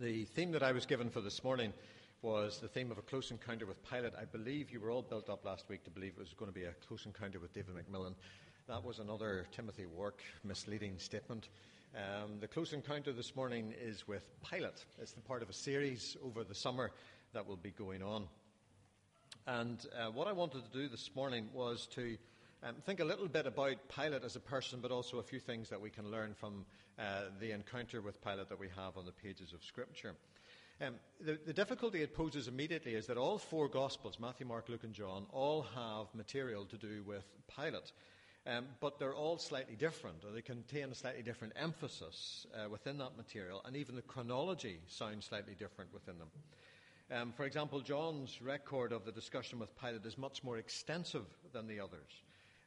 The theme that I was given for this morning was the theme of a close encounter with Pilate. I believe you were all built up last week to believe it was going to be a close encounter with David McMillan. That was another Timothy Wark misleading statement. Um, the close encounter this morning is with Pilate. It's the part of a series over the summer that will be going on. And uh, what I wanted to do this morning was to um, think a little bit about Pilate as a person, but also a few things that we can learn from uh, the encounter with Pilate that we have on the pages of Scripture. Um, the, the, difficulty it poses immediately is that all four Gospels, Matthew, Mark, Luke, and John, all have material to do with Pilate. Um, but they're all slightly different, or they contain a slightly different emphasis uh, within that material, and even the chronology sounds slightly different within them. Um, for example, John's record of the discussion with Pilate is much more extensive than the others.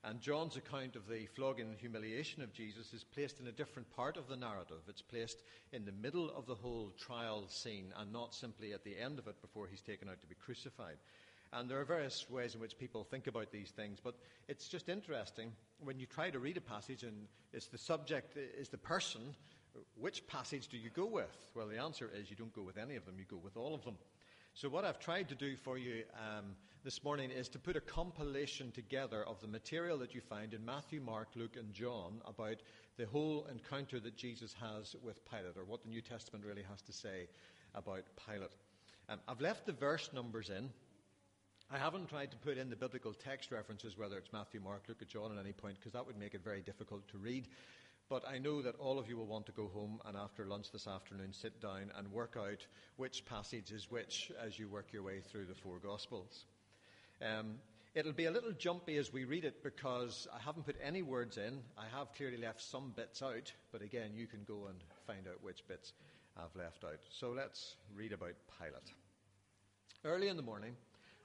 And John's account of the flogging and humiliation of Jesus is placed in a different part of the narrative. It's placed in the middle of the whole trial scene and not simply at the end of it before he's taken out to be crucified. And there are various ways in which people think about these things, but it's just interesting when you try to read a passage and it's the subject is the person, which passage do you go with? Well, the answer is you don't go with any of them, you go with all of them. So, what I've tried to do for you um, this morning is to put a compilation together of the material that you find in Matthew, Mark, Luke, and John about the whole encounter that Jesus has with Pilate, or what the New Testament really has to say about Pilate. Um, I've left the verse numbers in. I haven't tried to put in the biblical text references, whether it's Matthew, Mark, Luke, or John, at any point, because that would make it very difficult to read. But I know that all of you will want to go home and after lunch this afternoon sit down and work out which passage is which as you work your way through the four Gospels. Um, it'll be a little jumpy as we read it because I haven't put any words in. I have clearly left some bits out, but again, you can go and find out which bits I've left out. So let's read about Pilate. Early in the morning,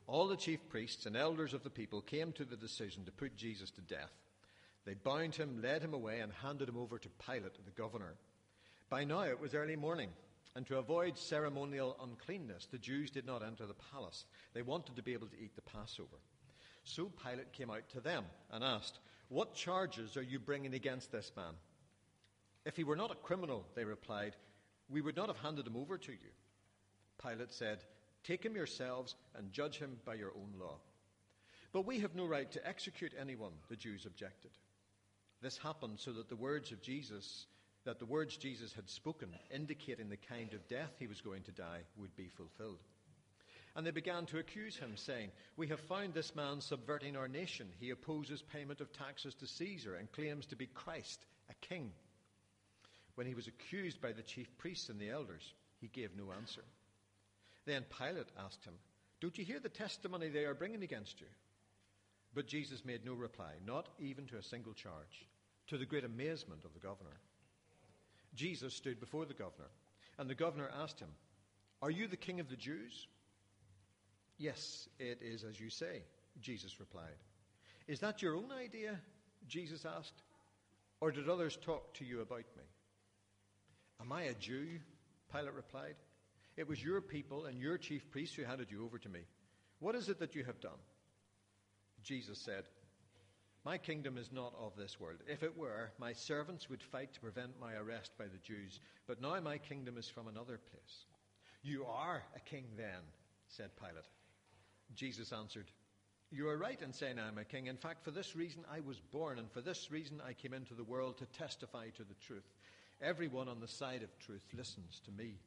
all the chief priests and elders of the people came to the decision to put Jesus to death. They bound him, led him away, and handed him over to Pilate, the governor. By now it was early morning, and to avoid ceremonial uncleanness, the Jews did not enter the palace. They wanted to be able to eat the Passover. So Pilate came out to them and asked, What charges are you bringing against this man? If he were not a criminal, they replied, we would not have handed him over to you. Pilate said, Take him yourselves and judge him by your own law. But we have no right to execute anyone, the Jews objected. This happened so that the words of Jesus, that the words Jesus had spoken, indicating the kind of death he was going to die, would be fulfilled. And they began to accuse him, saying, We have found this man subverting our nation. He opposes payment of taxes to Caesar and claims to be Christ, a king. When he was accused by the chief priests and the elders, he gave no answer. Then Pilate asked him, Don't you hear the testimony they are bringing against you? But Jesus made no reply, not even to a single charge, to the great amazement of the governor. Jesus stood before the governor, and the governor asked him, Are you the king of the Jews? Yes, it is as you say, Jesus replied. Is that your own idea? Jesus asked. Or did others talk to you about me? Am I a Jew? Pilate replied. It was your people and your chief priests who handed you over to me. What is it that you have done? Jesus said, My kingdom is not of this world. If it were, my servants would fight to prevent my arrest by the Jews, but now my kingdom is from another place. You are a king then, said Pilate. Jesus answered, You are right in saying I am a king. In fact, for this reason I was born, and for this reason I came into the world to testify to the truth. Everyone on the side of truth listens to me.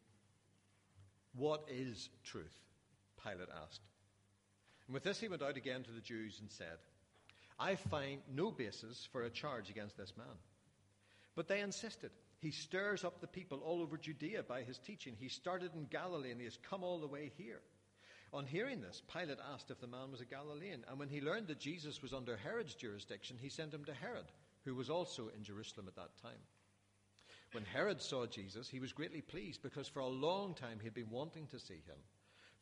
What is truth? Pilate asked. And with this, he went out again to the Jews and said, I find no basis for a charge against this man. But they insisted. He stirs up the people all over Judea by his teaching. He started in Galilee and he has come all the way here. On hearing this, Pilate asked if the man was a Galilean. And when he learned that Jesus was under Herod's jurisdiction, he sent him to Herod, who was also in Jerusalem at that time. When Herod saw Jesus, he was greatly pleased because for a long time he had been wanting to see him.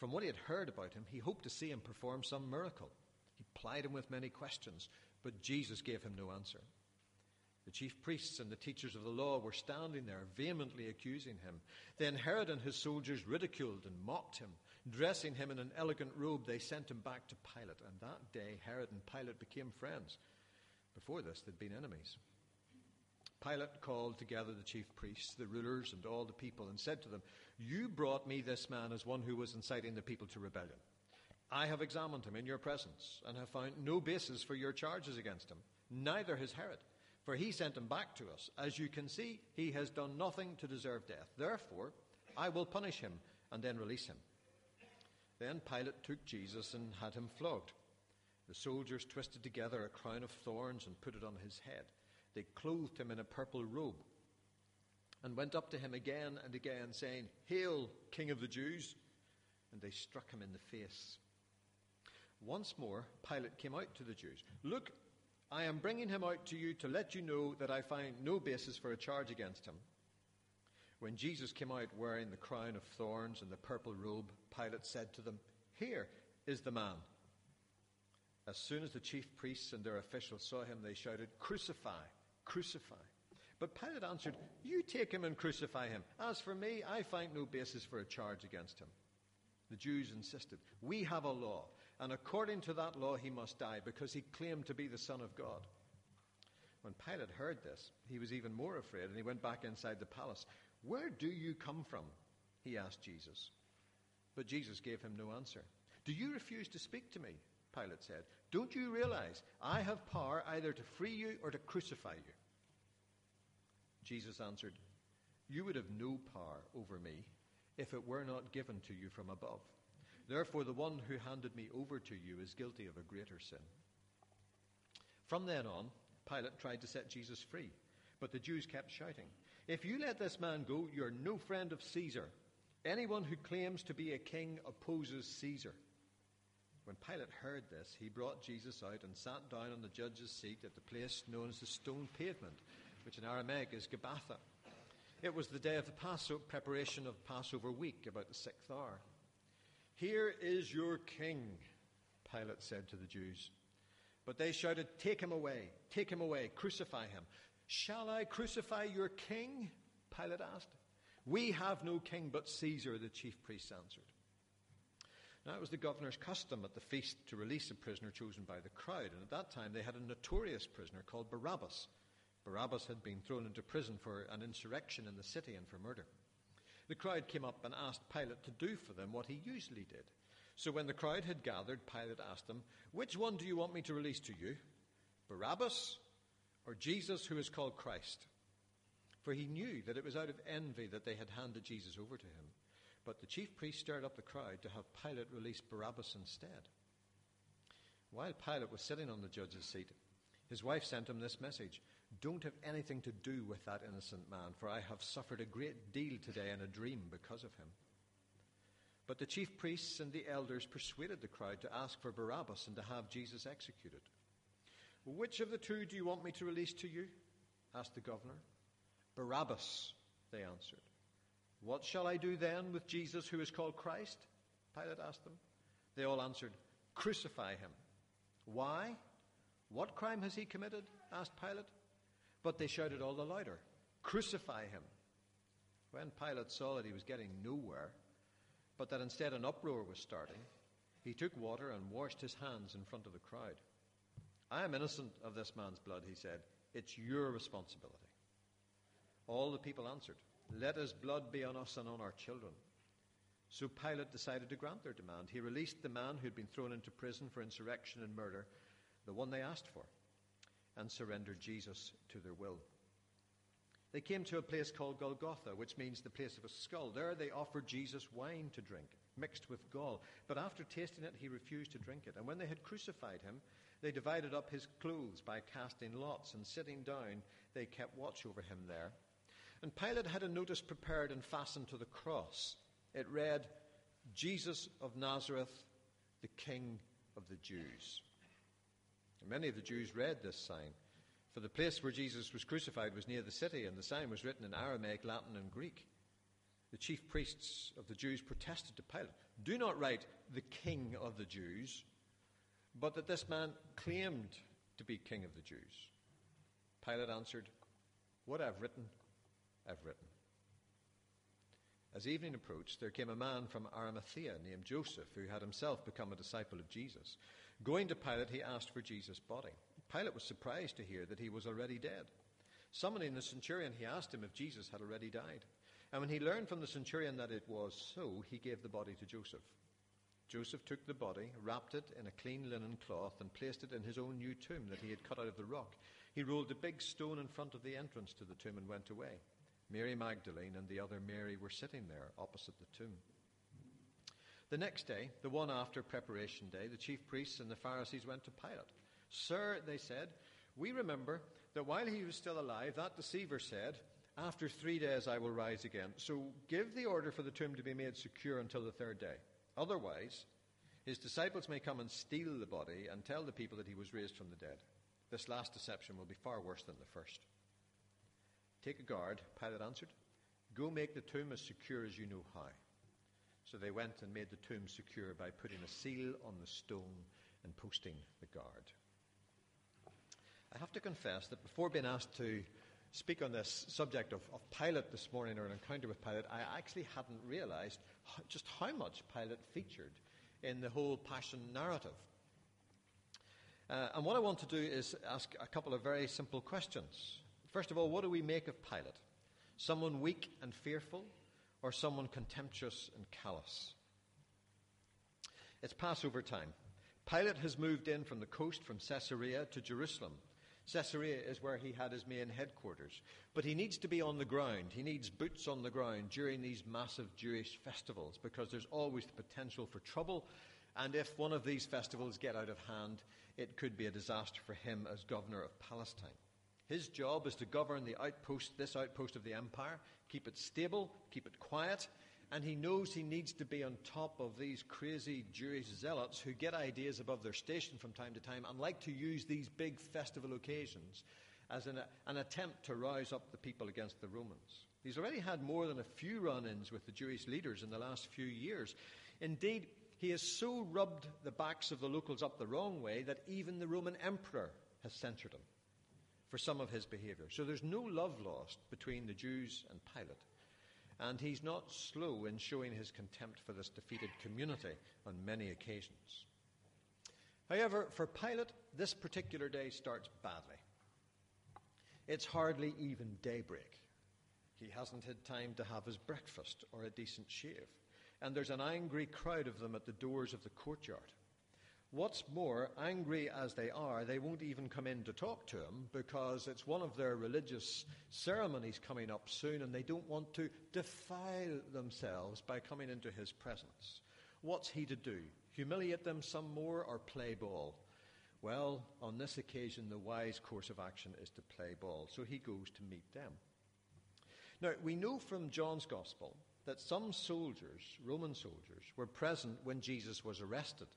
From what he had heard about him, he hoped to see him perform some miracle. He plied him with many questions, but Jesus gave him no answer. The chief priests and the teachers of the law were standing there, vehemently accusing him. Then Herod and his soldiers ridiculed and mocked him. Dressing him in an elegant robe, they sent him back to Pilate. And that day, Herod and Pilate became friends. Before this, they'd been enemies. Pilate called together the chief priests, the rulers, and all the people, and said to them, You brought me this man as one who was inciting the people to rebellion. I have examined him in your presence, and have found no basis for your charges against him, neither has Herod. For he sent him back to us. As you can see, he has done nothing to deserve death. Therefore, I will punish him and then release him. Then Pilate took Jesus and had him flogged. The soldiers twisted together a crown of thorns and put it on his head. They clothed him in a purple robe and went up to him again and again, saying, Hail, King of the Jews! And they struck him in the face. Once more, Pilate came out to the Jews. Look, I am bringing him out to you to let you know that I find no basis for a charge against him. When Jesus came out wearing the crown of thorns and the purple robe, Pilate said to them, Here is the man. As soon as the chief priests and their officials saw him, they shouted, Crucify, crucify. But Pilate answered, You take him and crucify him. As for me, I find no basis for a charge against him. The Jews insisted, We have a law, and according to that law he must die, because he claimed to be the Son of God. When Pilate heard this, he was even more afraid, and he went back inside the palace. Where do you come from? he asked Jesus. But Jesus gave him no answer. Do you refuse to speak to me? Pilate said. Don't you realize I have power either to free you or to crucify you? Jesus answered, You would have no power over me if it were not given to you from above. Therefore, the one who handed me over to you is guilty of a greater sin. From then on, Pilate tried to set Jesus free, but the Jews kept shouting, If you let this man go, you're no friend of Caesar. Anyone who claims to be a king opposes Caesar. When Pilate heard this, he brought Jesus out and sat down on the judge's seat at the place known as the stone pavement, which in Aramaic is Gabbatha. It was the day of the Passover, preparation of Passover week, about the sixth hour. Here is your king, Pilate said to the Jews. But they shouted, Take him away, take him away, crucify him. Shall I crucify your king? Pilate asked. We have no king but Caesar, the chief priests answered. Now, it was the governor's custom at the feast to release a prisoner chosen by the crowd, and at that time they had a notorious prisoner called Barabbas. Barabbas had been thrown into prison for an insurrection in the city and for murder. The crowd came up and asked Pilate to do for them what he usually did. So when the crowd had gathered, Pilate asked them, Which one do you want me to release to you? Barabbas or Jesus, who is called Christ? For he knew that it was out of envy that they had handed Jesus over to him. But the chief priest stirred up the crowd to have Pilate release Barabbas instead. While Pilate was sitting on the judge's seat, his wife sent him this message Don't have anything to do with that innocent man, for I have suffered a great deal today in a dream because of him. But the chief priests and the elders persuaded the crowd to ask for Barabbas and to have Jesus executed. Which of the two do you want me to release to you? asked the governor. Barabbas, they answered. What shall I do then with Jesus who is called Christ? Pilate asked them. They all answered, Crucify him. Why? What crime has he committed? asked Pilate. But they shouted all the louder, Crucify him. When Pilate saw that he was getting nowhere, but that instead an uproar was starting, he took water and washed his hands in front of the crowd. I am innocent of this man's blood, he said. It's your responsibility. All the people answered, let his blood be on us and on our children. So Pilate decided to grant their demand. He released the man who had been thrown into prison for insurrection and murder, the one they asked for, and surrendered Jesus to their will. They came to a place called Golgotha, which means the place of a skull. There they offered Jesus wine to drink, mixed with gall. But after tasting it, he refused to drink it. And when they had crucified him, they divided up his clothes by casting lots, and sitting down, they kept watch over him there. And Pilate had a notice prepared and fastened to the cross. It read, Jesus of Nazareth, the King of the Jews. And many of the Jews read this sign, for the place where Jesus was crucified was near the city, and the sign was written in Aramaic, Latin, and Greek. The chief priests of the Jews protested to Pilate Do not write the King of the Jews, but that this man claimed to be King of the Jews. Pilate answered, What I've written, I've written. As evening approached, there came a man from Arimathea named Joseph, who had himself become a disciple of Jesus. Going to Pilate, he asked for Jesus' body. Pilate was surprised to hear that he was already dead. Summoning the centurion, he asked him if Jesus had already died. And when he learned from the centurion that it was so, he gave the body to Joseph. Joseph took the body, wrapped it in a clean linen cloth, and placed it in his own new tomb that he had cut out of the rock. He rolled a big stone in front of the entrance to the tomb and went away. Mary Magdalene and the other Mary were sitting there opposite the tomb. The next day, the one after preparation day, the chief priests and the Pharisees went to Pilate. Sir, they said, we remember that while he was still alive, that deceiver said, After three days I will rise again. So give the order for the tomb to be made secure until the third day. Otherwise, his disciples may come and steal the body and tell the people that he was raised from the dead. This last deception will be far worse than the first. Take a guard, Pilate answered. Go make the tomb as secure as you know how. So they went and made the tomb secure by putting a seal on the stone and posting the guard. I have to confess that before being asked to speak on this subject of, of Pilate this morning or an encounter with Pilate, I actually hadn't realized just how much Pilate featured in the whole Passion narrative. Uh, and what I want to do is ask a couple of very simple questions. First of all, what do we make of Pilate? Someone weak and fearful, or someone contemptuous and callous? It's Passover time. Pilate has moved in from the coast, from Caesarea to Jerusalem. Caesarea is where he had his main headquarters. But he needs to be on the ground. He needs boots on the ground during these massive Jewish festivals because there's always the potential for trouble. And if one of these festivals get out of hand, it could be a disaster for him as governor of Palestine. His job is to govern the outpost, this outpost of the empire, keep it stable, keep it quiet, and he knows he needs to be on top of these crazy Jewish zealots who get ideas above their station from time to time and like to use these big festival occasions as an, an attempt to rouse up the people against the Romans. He's already had more than a few run ins with the Jewish leaders in the last few years. Indeed, he has so rubbed the backs of the locals up the wrong way that even the Roman emperor has censured him for some of his behavior. So there's no love lost between the Jews and Pilate and he's not slow in showing his contempt for this defeated community on many occasions. However, for Pilate, this particular day starts badly. It's hardly even daybreak. He hasn't had time to have his breakfast or a decent shave, and there's an angry crowd of them at the doors of the courtyard. What's more, angry as they are, they won't even come in to talk to him because it's one of their religious ceremonies coming up soon and they don't want to defile themselves by coming into his presence. What's he to do? Humiliate them some more or play ball? Well, on this occasion, the wise course of action is to play ball, so he goes to meet them. Now, we know from John's Gospel that some soldiers, Roman soldiers, were present when Jesus was arrested.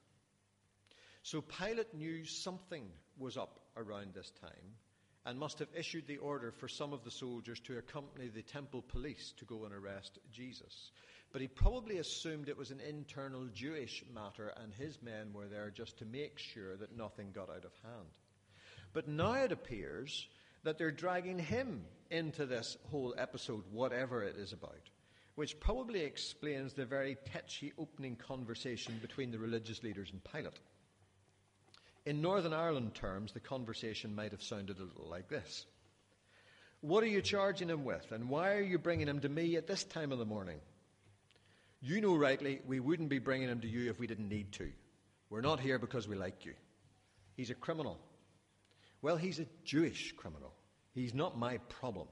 So Pilate knew something was up around this time and must have issued the order for some of the soldiers to accompany the temple police to go and arrest Jesus. But he probably assumed it was an internal Jewish matter and his men were there just to make sure that nothing got out of hand. But now it appears that they're dragging him into this whole episode, whatever it is about, which probably explains the very tetchy opening conversation between the religious leaders and Pilate. In Northern Ireland terms, the conversation might have sounded a little like this What are you charging him with, and why are you bringing him to me at this time of the morning? You know rightly, we wouldn't be bringing him to you if we didn't need to. We're not here because we like you. He's a criminal. Well, he's a Jewish criminal. He's not my problem.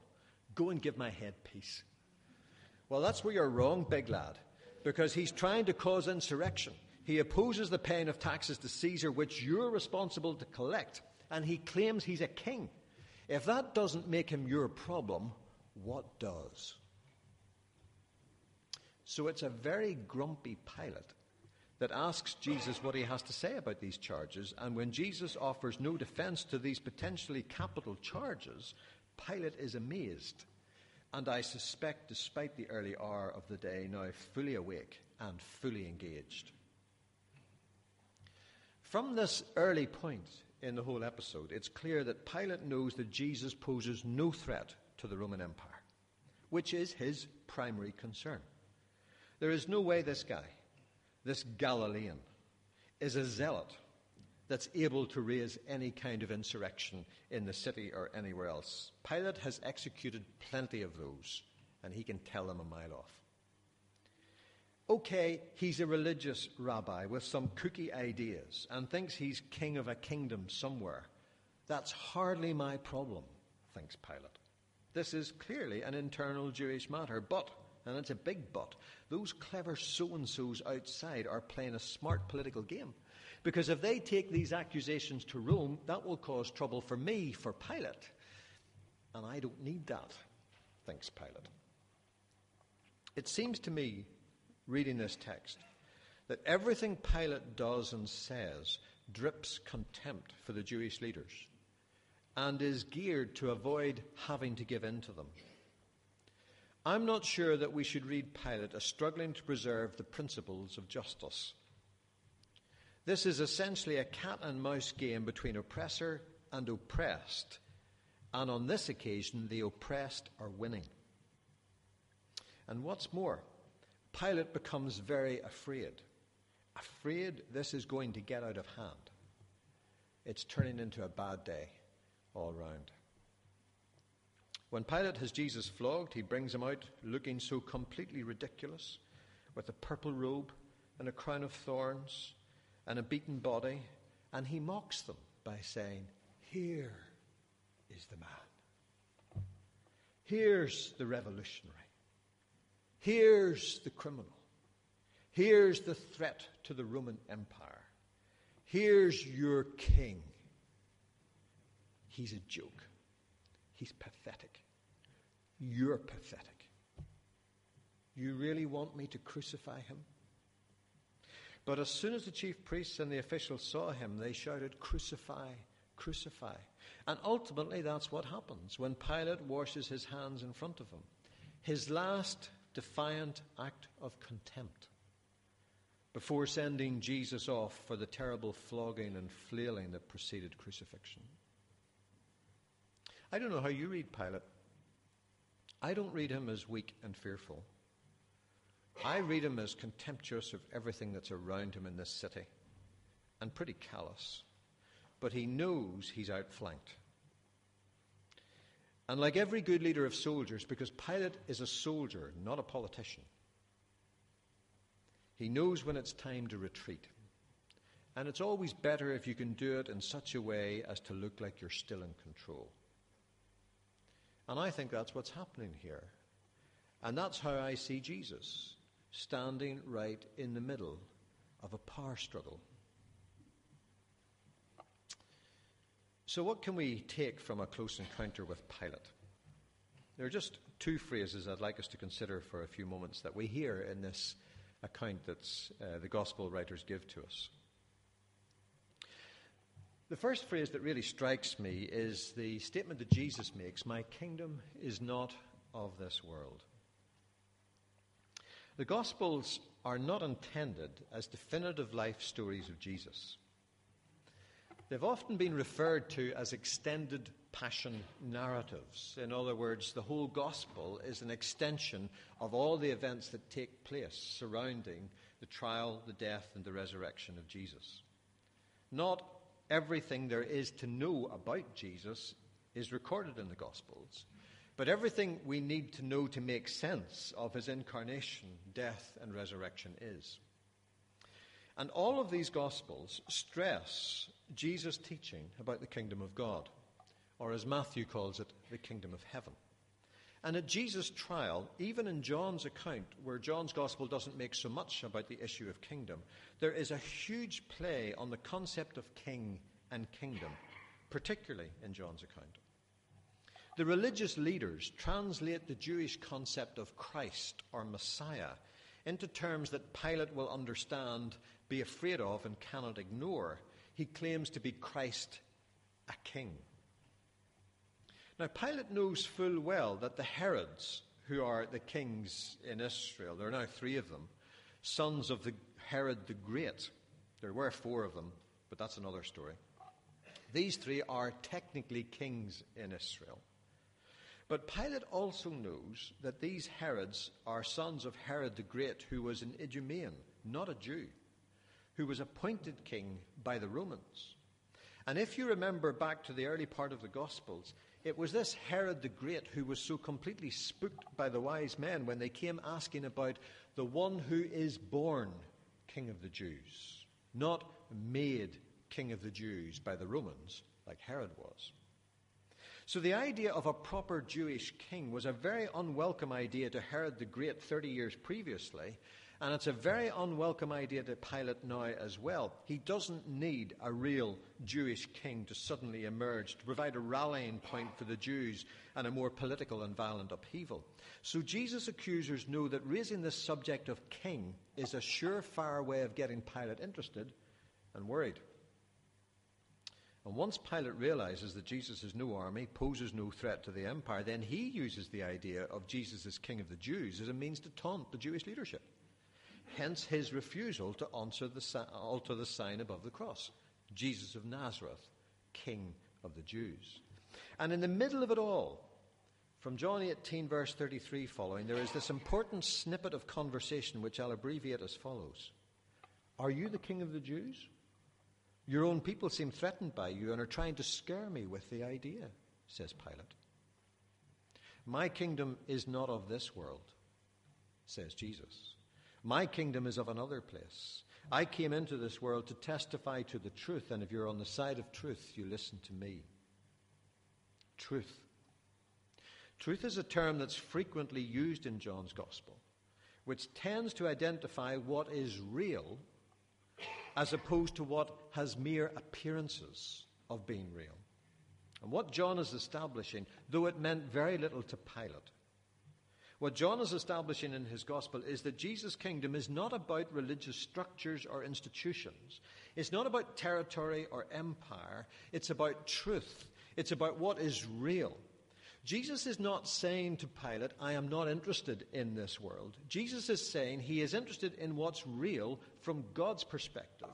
Go and give my head peace. Well, that's where you're wrong, big lad, because he's trying to cause insurrection. He opposes the paying of taxes to Caesar, which you're responsible to collect, and he claims he's a king. If that doesn't make him your problem, what does? So it's a very grumpy Pilate that asks Jesus what he has to say about these charges, and when Jesus offers no defense to these potentially capital charges, Pilate is amazed. And I suspect, despite the early hour of the day, now fully awake and fully engaged. From this early point in the whole episode, it's clear that Pilate knows that Jesus poses no threat to the Roman Empire, which is his primary concern. There is no way this guy, this Galilean, is a zealot that's able to raise any kind of insurrection in the city or anywhere else. Pilate has executed plenty of those, and he can tell them a mile off. Okay, he's a religious rabbi with some kooky ideas and thinks he's king of a kingdom somewhere. That's hardly my problem, thinks Pilate. This is clearly an internal Jewish matter, but, and it's a big but, those clever so and so's outside are playing a smart political game. Because if they take these accusations to Rome, that will cause trouble for me, for Pilate. And I don't need that, thinks Pilate. It seems to me reading this text that everything Pilate does and says drips contempt for the Jewish leaders and is geared to avoid having to give in to them. I'm not sure that we should read Pilate as struggling to preserve the principles of justice. This is essentially a cat and mouse game between oppressor and oppressed, and on this occasion, the oppressed are winning. And what's more, Pilate becomes very afraid. Afraid this is going to get out of hand. It's turning into a bad day all round. When Pilate has Jesus flogged, he brings him out looking so completely ridiculous, with a purple robe and a crown of thorns and a beaten body, and he mocks them by saying, Here is the man. Here's the revolutionary. Here's the criminal. Here's the threat to the Roman Empire. Here's your king. He's a joke. He's pathetic. You're pathetic. You really want me to crucify him? But as soon as the chief priests and the officials saw him, they shouted, Crucify, crucify. And ultimately, that's what happens when Pilate washes his hands in front of him. His last defiant act of contempt before sending Jesus off for the terrible flogging and flailing that preceded crucifixion. I don't know how you read Pilate. I don't read him as weak and fearful. I read him as contemptuous of everything that's around him in this city and pretty callous. But he knows he's outflanked. And like every good leader of soldiers, because Pilate is a soldier, not a politician, he knows when it's time to retreat. And it's always better if you can do it in such a way as to look like you're still in control. And I think that's what's happening here. And that's how I see Jesus standing right in the middle of a power struggle. So, what can we take from a close encounter with Pilate? There are just two phrases I'd like us to consider for a few moments that we hear in this account that uh, the gospel writers give to us. The first phrase that really strikes me is the statement that Jesus makes My kingdom is not of this world. The Gospels are not intended as definitive life stories of Jesus. They've often been referred to as extended passion narratives. In other words, the whole gospel is an extension of all the events that take place surrounding the trial, the death, and the resurrection of Jesus. Not everything there is to know about Jesus is recorded in the gospels, but everything we need to know to make sense of his incarnation, death, and resurrection is. And all of these Gospels stress Jesus' teaching about the kingdom of God, or as Matthew calls it, the kingdom of heaven. And at Jesus' trial, even in John's account, where John's Gospel doesn't make so much about the issue of kingdom, there is a huge play on the concept of king and kingdom, particularly in John's account. The religious leaders translate the Jewish concept of Christ or Messiah into terms that Pilate will understand, be afraid of, and cannot ignore. He claims to be Christ, a king. Now, Pilate knows full well that the Herods, who are the kings in Israel, there are now three of them, sons of the Herod the Great. There were four of them, but that's another story. These three are technically kings in Israel. But Pilate also knows that these Herods are sons of Herod the Great, who was an Idumean, not a Jew, who was appointed king by the Romans. And if you remember back to the early part of the Gospels, it was this Herod the Great who was so completely spooked by the wise men when they came asking about the one who is born King of the Jews, not made King of the Jews by the Romans, like Herod was. So the idea of a proper Jewish king was a very unwelcome idea to Herod the Great 30 years previously, and it's a very unwelcome idea to Pilate now as well. He doesn't need a real Jewish king to suddenly emerge to provide a rallying point for the Jews and a more political and violent upheaval. So Jesus' accusers know that raising this subject of king is a surefire way of getting Pilate interested and worried. And once Pilate realizes that Jesus is no army, poses no threat to the empire, then he uses the idea of Jesus as king of the Jews as a means to taunt the Jewish leadership. Hence his refusal to alter the, alter the sign above the cross Jesus of Nazareth, King of the Jews. And in the middle of it all, from John 18, verse 33 following, there is this important snippet of conversation which I'll abbreviate as follows Are you the King of the Jews? Your own people seem threatened by you and are trying to scare me with the idea, says Pilate. My kingdom is not of this world, says Jesus. My kingdom is of another place. I came into this world to testify to the truth, and if you're on the side of truth, you listen to me. Truth. Truth is a term that's frequently used in John's Gospel, which tends to identify what is real as opposed to what has mere appearances of being real. And what John is establishing, though it meant very little to Pilate, what John is establishing in his gospel is that Jesus' kingdom is not about religious structures or institutions. It's not about territory or empire. It's about truth. It's about what is real. Jesus is not saying to Pilate, I am not interested in this world. Jesus is saying he is interested in what's real from God's perspective.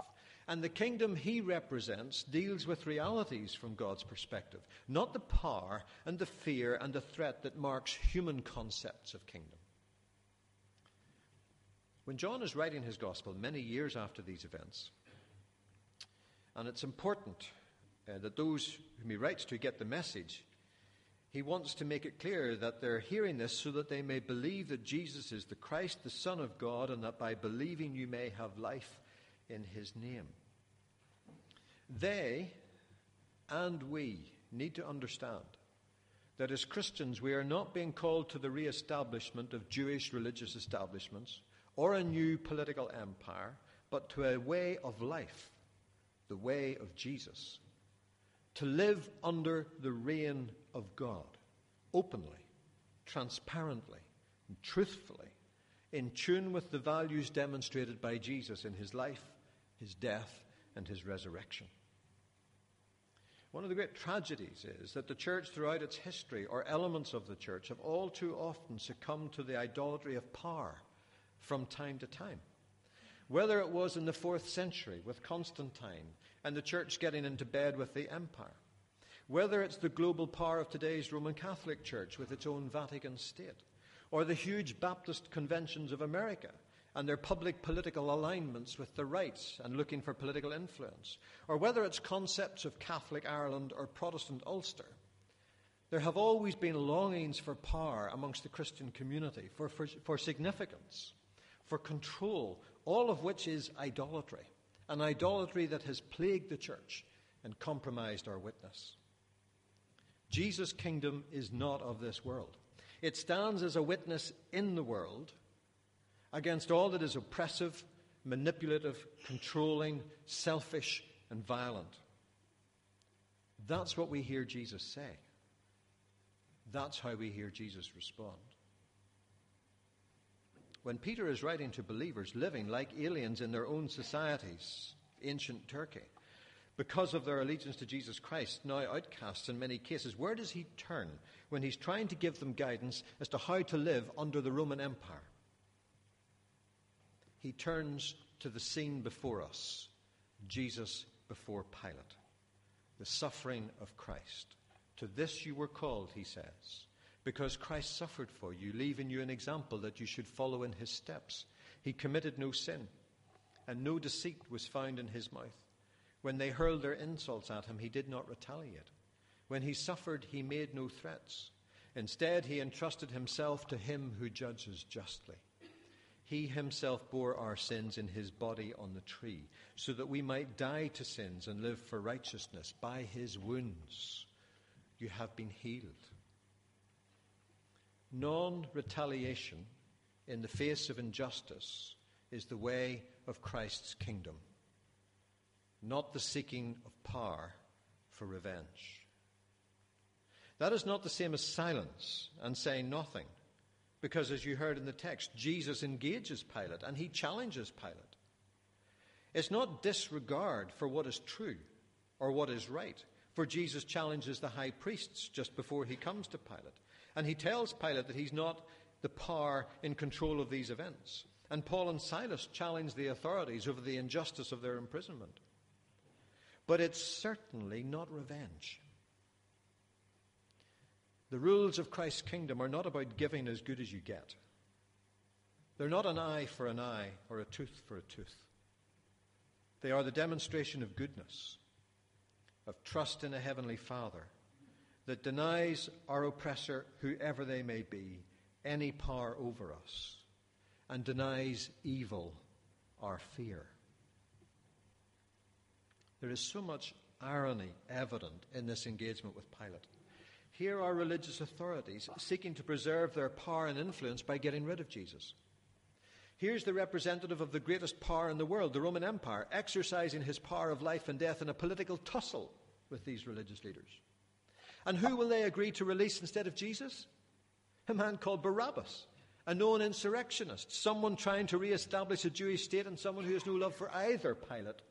And the kingdom he represents deals with realities from God's perspective, not the power and the fear and the threat that marks human concepts of kingdom. When John is writing his gospel many years after these events, and it's important uh, that those whom he writes to get the message, he wants to make it clear that they're hearing this so that they may believe that Jesus is the Christ, the Son of God, and that by believing you may have life in his name. They and we need to understand that as Christians, we are not being called to the re establishment of Jewish religious establishments or a new political empire, but to a way of life, the way of Jesus. To live under the reign of God, openly, transparently, and truthfully, in tune with the values demonstrated by Jesus in his life, his death, and his resurrection. One of the great tragedies is that the church, throughout its history, or elements of the church, have all too often succumbed to the idolatry of power from time to time. Whether it was in the fourth century with Constantine and the church getting into bed with the empire, whether it's the global power of today's Roman Catholic Church with its own Vatican state, or the huge Baptist conventions of America and their public political alignments with the right and looking for political influence, or whether it's concepts of Catholic Ireland or Protestant Ulster. There have always been longings for power amongst the Christian community, for, for, for significance, for control, all of which is idolatry, an idolatry that has plagued the church and compromised our witness. Jesus' kingdom is not of this world. It stands as a witness in the world against all that is oppressive, manipulative, controlling, selfish, and violent. That's what we hear Jesus say. That's how we hear Jesus respond. When Peter is writing to believers living like aliens in their own societies, ancient Turkey, because of their allegiance to Jesus Christ, now outcasts in many cases, where does he turn when he's trying to give them guidance as to how to live under the Roman Empire? he turns to the scene before us Jesus before Pilate, the suffering of Christ. To this you were called, he says, because Christ suffered for you, leaving you an example that you should follow in his steps. He committed no sin, and no deceit was found in his mouth. When they hurled their insults at him, he did not retaliate. When he suffered, he made no threats. Instead, he entrusted himself to him who judges justly. He himself bore our sins in his body on the tree, so that we might die to sins and live for righteousness. By his wounds you have been healed. Non retaliation in the face of injustice is the way of Christ's kingdom, not the seeking of power for revenge. That is not the same as silence and saying nothing, because as you heard in the text, Jesus engages Pilate and he challenges Pilate. It's not disregard for what is true or what is right, for Jesus challenges the high priests just before he comes to Pilate. And he tells Pilate that he's not the power in control of these events. And Paul and Silas challenge the authorities over the injustice of their imprisonment. But it's certainly not revenge. The rules of Christ's kingdom are not about giving as good as you get. They're not an eye for an eye or a tooth for a tooth. They are the demonstration of goodness, of trust in a heavenly Father that denies our oppressor, whoever they may be, any power over us and denies evil our fear. There is so much irony evident in this engagement with Pilate. Here are religious authorities seeking to preserve their power and influence by getting rid of Jesus. Here's the representative of the greatest power in the world, the Roman Empire, exercising his power of life and death in a political tussle with these religious leaders. And who will they agree to release instead of Jesus? A man called Barabbas, a known insurrectionist, someone trying to re-establish a Jewish state and someone who has no love for either Pilate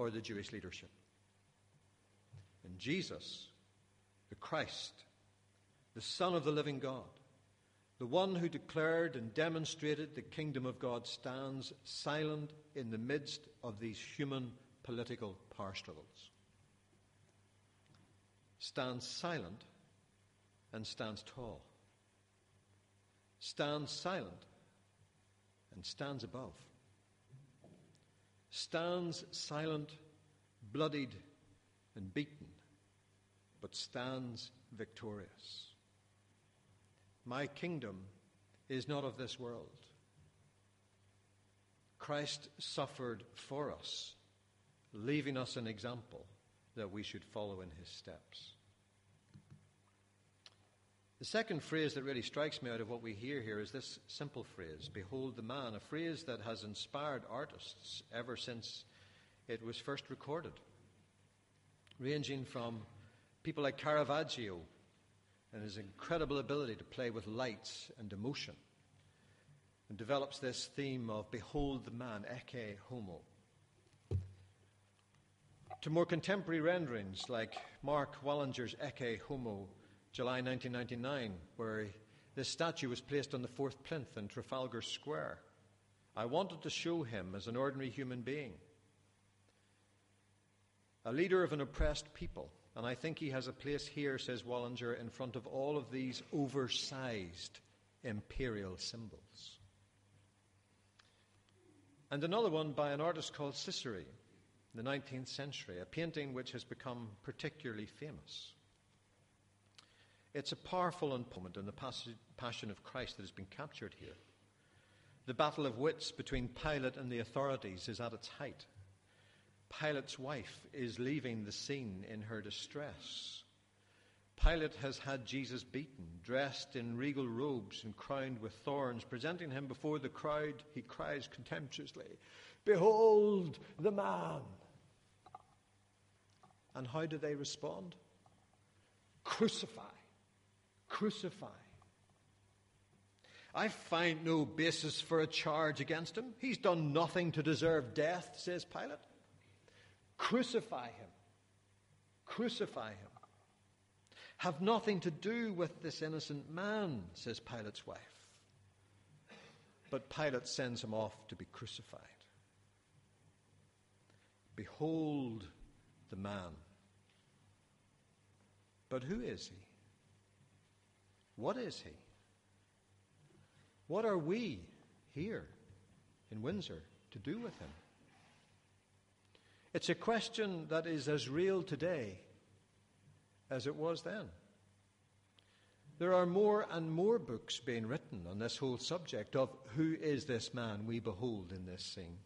or the Jewish leadership. And Jesus, the Christ, the Son of the living God, the one who declared and demonstrated the kingdom of God, stands silent in the midst of these human political power struggles. Stands silent and stands tall stands silent and stands above. Stands silent, bloodied, and beaten, but stands victorious. My kingdom is not of this world. Christ suffered for us, leaving us an example that we should follow in his steps. The second phrase that really strikes me out of what we hear here is this simple phrase, Behold the man, a phrase that has inspired artists ever since it was first recorded, ranging from people like Caravaggio and his incredible ability to play with lights and emotion, and develops this theme of Behold the man, Ecce Homo. To more contemporary renderings like Mark Wallinger's Ecce Homo July 1999, where this statue was placed on the fourth plinth in Trafalgar Square. I wanted to show him as an ordinary human being, a leader of an oppressed people. And I think he has a place here, says Wallinger, in front of all of these oversized imperial symbols. And another one by an artist called Ciseri, in the 19th century, a painting which has become particularly famous. It's a powerful moment in the passion of Christ that has been captured here. The battle of wits between Pilate and the authorities is at its height. Pilate's wife is leaving the scene in her distress. Pilate has had Jesus beaten, dressed in regal robes and crowned with thorns. Presenting him before the crowd, he cries contemptuously, Behold the man! And how do they respond? Crucify! Crucify. I find no basis for a charge against him. He's done nothing to deserve death, says Pilate. Crucify him. Crucify him. Have nothing to do with this innocent man, says Pilate's wife. But Pilate sends him off to be crucified. Behold the man. But who is he? What is he? What are we here in Windsor to do with him? It's a question that is as real today as it was then. There are more and more books being written on this whole subject of who is this man we behold in this scene.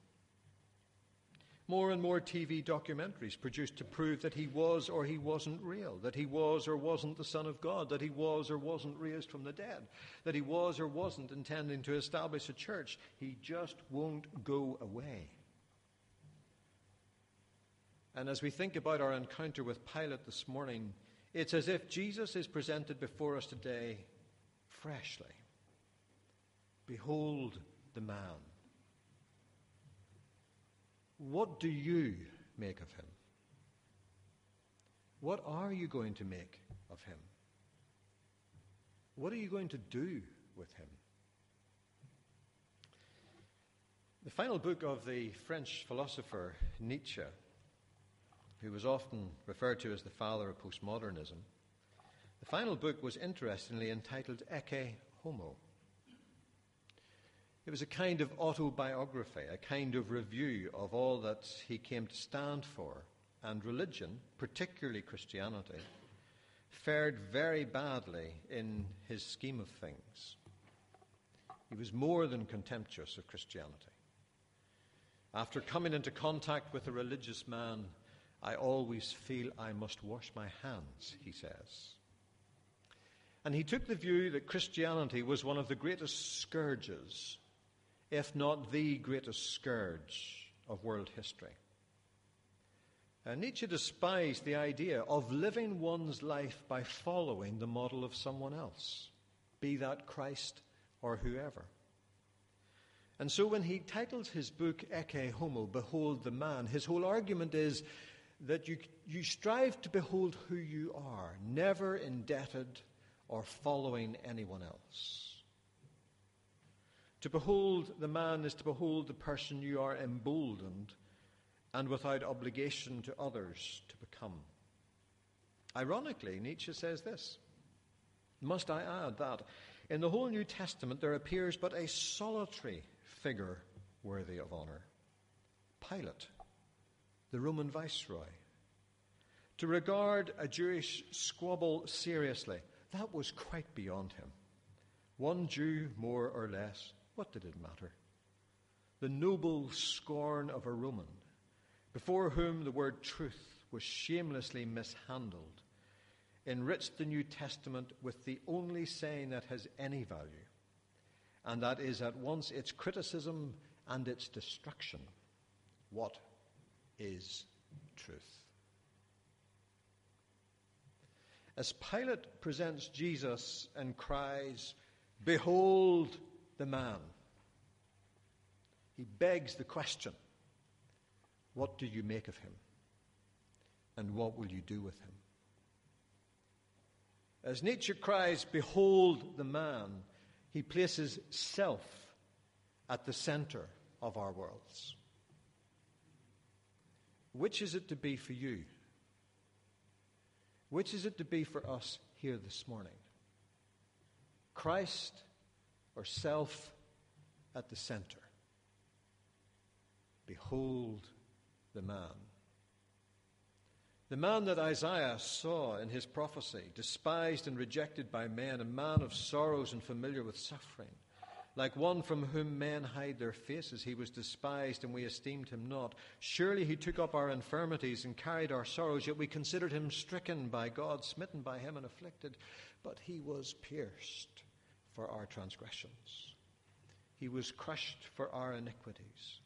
More and more TV documentaries produced to prove that he was or he wasn't real, that he was or wasn't the Son of God, that he was or wasn't raised from the dead, that he was or wasn't intending to establish a church. He just won't go away. And as we think about our encounter with Pilate this morning, it's as if Jesus is presented before us today freshly. Behold the man. What do you make of him? What are you going to make of him? What are you going to do with him? The final book of the French philosopher Nietzsche who was often referred to as the father of postmodernism, the final book was interestingly entitled Ecce Homo. It was a kind of autobiography, a kind of review of all that he came to stand for. And religion, particularly Christianity, fared very badly in his scheme of things. He was more than contemptuous of Christianity. After coming into contact with a religious man I always feel I must wash my hands, he says. And he took the view that Christianity was one of the greatest scourges, if not the greatest scourge of world history. And Nietzsche despised the idea of living one's life by following the model of someone else, be that Christ or whoever. And so when he titles his book Ecce Homo, Behold the Man, his whole argument is that you, you strive to behold who you are, never indebted or following anyone else. To behold the man is to behold the person you are emboldened and without obligation to others to become. Ironically, Nietzsche says this Must I add that in the whole New Testament there appears but a solitary figure worthy of honour Pilate the Roman viceroy. To regard a Jewish squabble seriously, that was quite beyond him. One Jew more or less, what did it matter? The noble scorn of a Roman, before whom the word truth was shamelessly mishandled, enriched the New Testament with the only saying that has any value, and that is at once its criticism and its destruction. What is truth. As Pilate presents Jesus and cries, Behold the man, he begs the question What do you make of him? And what will you do with him? As Nietzsche cries, Behold the man, he places self at the center of our worlds. Which is it to be for you? Which is it to be for us here this morning? Christ or self at the center? Behold the man. The man that Isaiah saw in his prophecy, despised and rejected by men, a man of sorrows and familiar with suffering like one from whom men hide their faces, he was despised, and we esteemed him not. Surely he took up our infirmities and carried our sorrows, yet we considered him stricken by God, smitten by him, and afflicted. But he was pierced for our transgressions, he was crushed for our iniquities.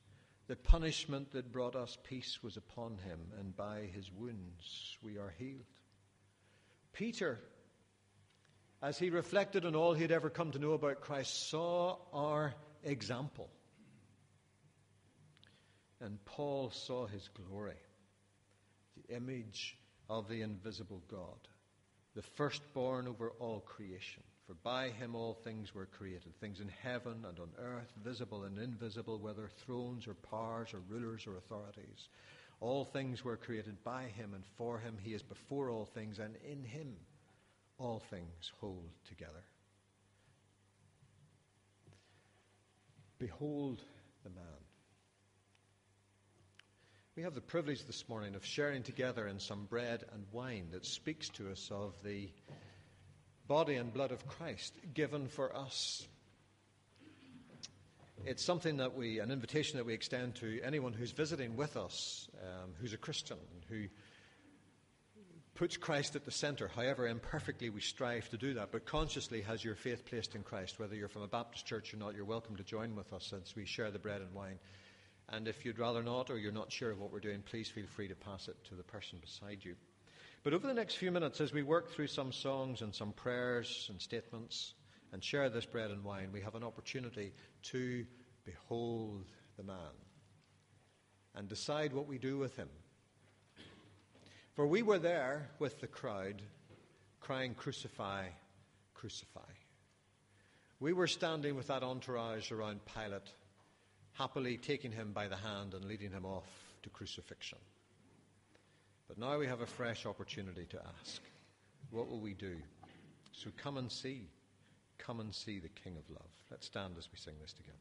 The punishment that brought us peace was upon him, and by his wounds we are healed. Peter as he reflected on all he had ever come to know about Christ, saw our example. And Paul saw his glory, the image of the invisible God, the firstborn over all creation. For by him all things were created, things in heaven and on earth, visible and invisible, whether thrones or powers or rulers or authorities. All things were created by him and for him. He is before all things, and in him all things hold together. Behold the man. we have the privilege this morning of sharing together in some bread and wine that speaks to us of the body and blood of Christ given for us. It's something that we, an invitation that we extend to anyone who's visiting with us, um, who's a Christian, who puts Christ at the center, however imperfectly we strive to do that, but consciously has your faith placed in Christ. Whether you're from a Baptist church or not, you're welcome to join with us since we share the bread and wine. And if you'd rather not, or you're not sure of what we're doing, please feel free to pass it to the person beside you. But over the next few minutes, as we work through some songs and some prayers and statements and share this bread and wine, we have an opportunity to behold the man and decide what we do with him. For we were there with the crowd crying, Crucify, crucify. We were standing with that entourage around Pilate happily taking him by the hand and leading him off to crucifixion. But now we have a fresh opportunity to ask, what will we do? So come and see. Come and see the King of Love. Let's stand as we sing this together.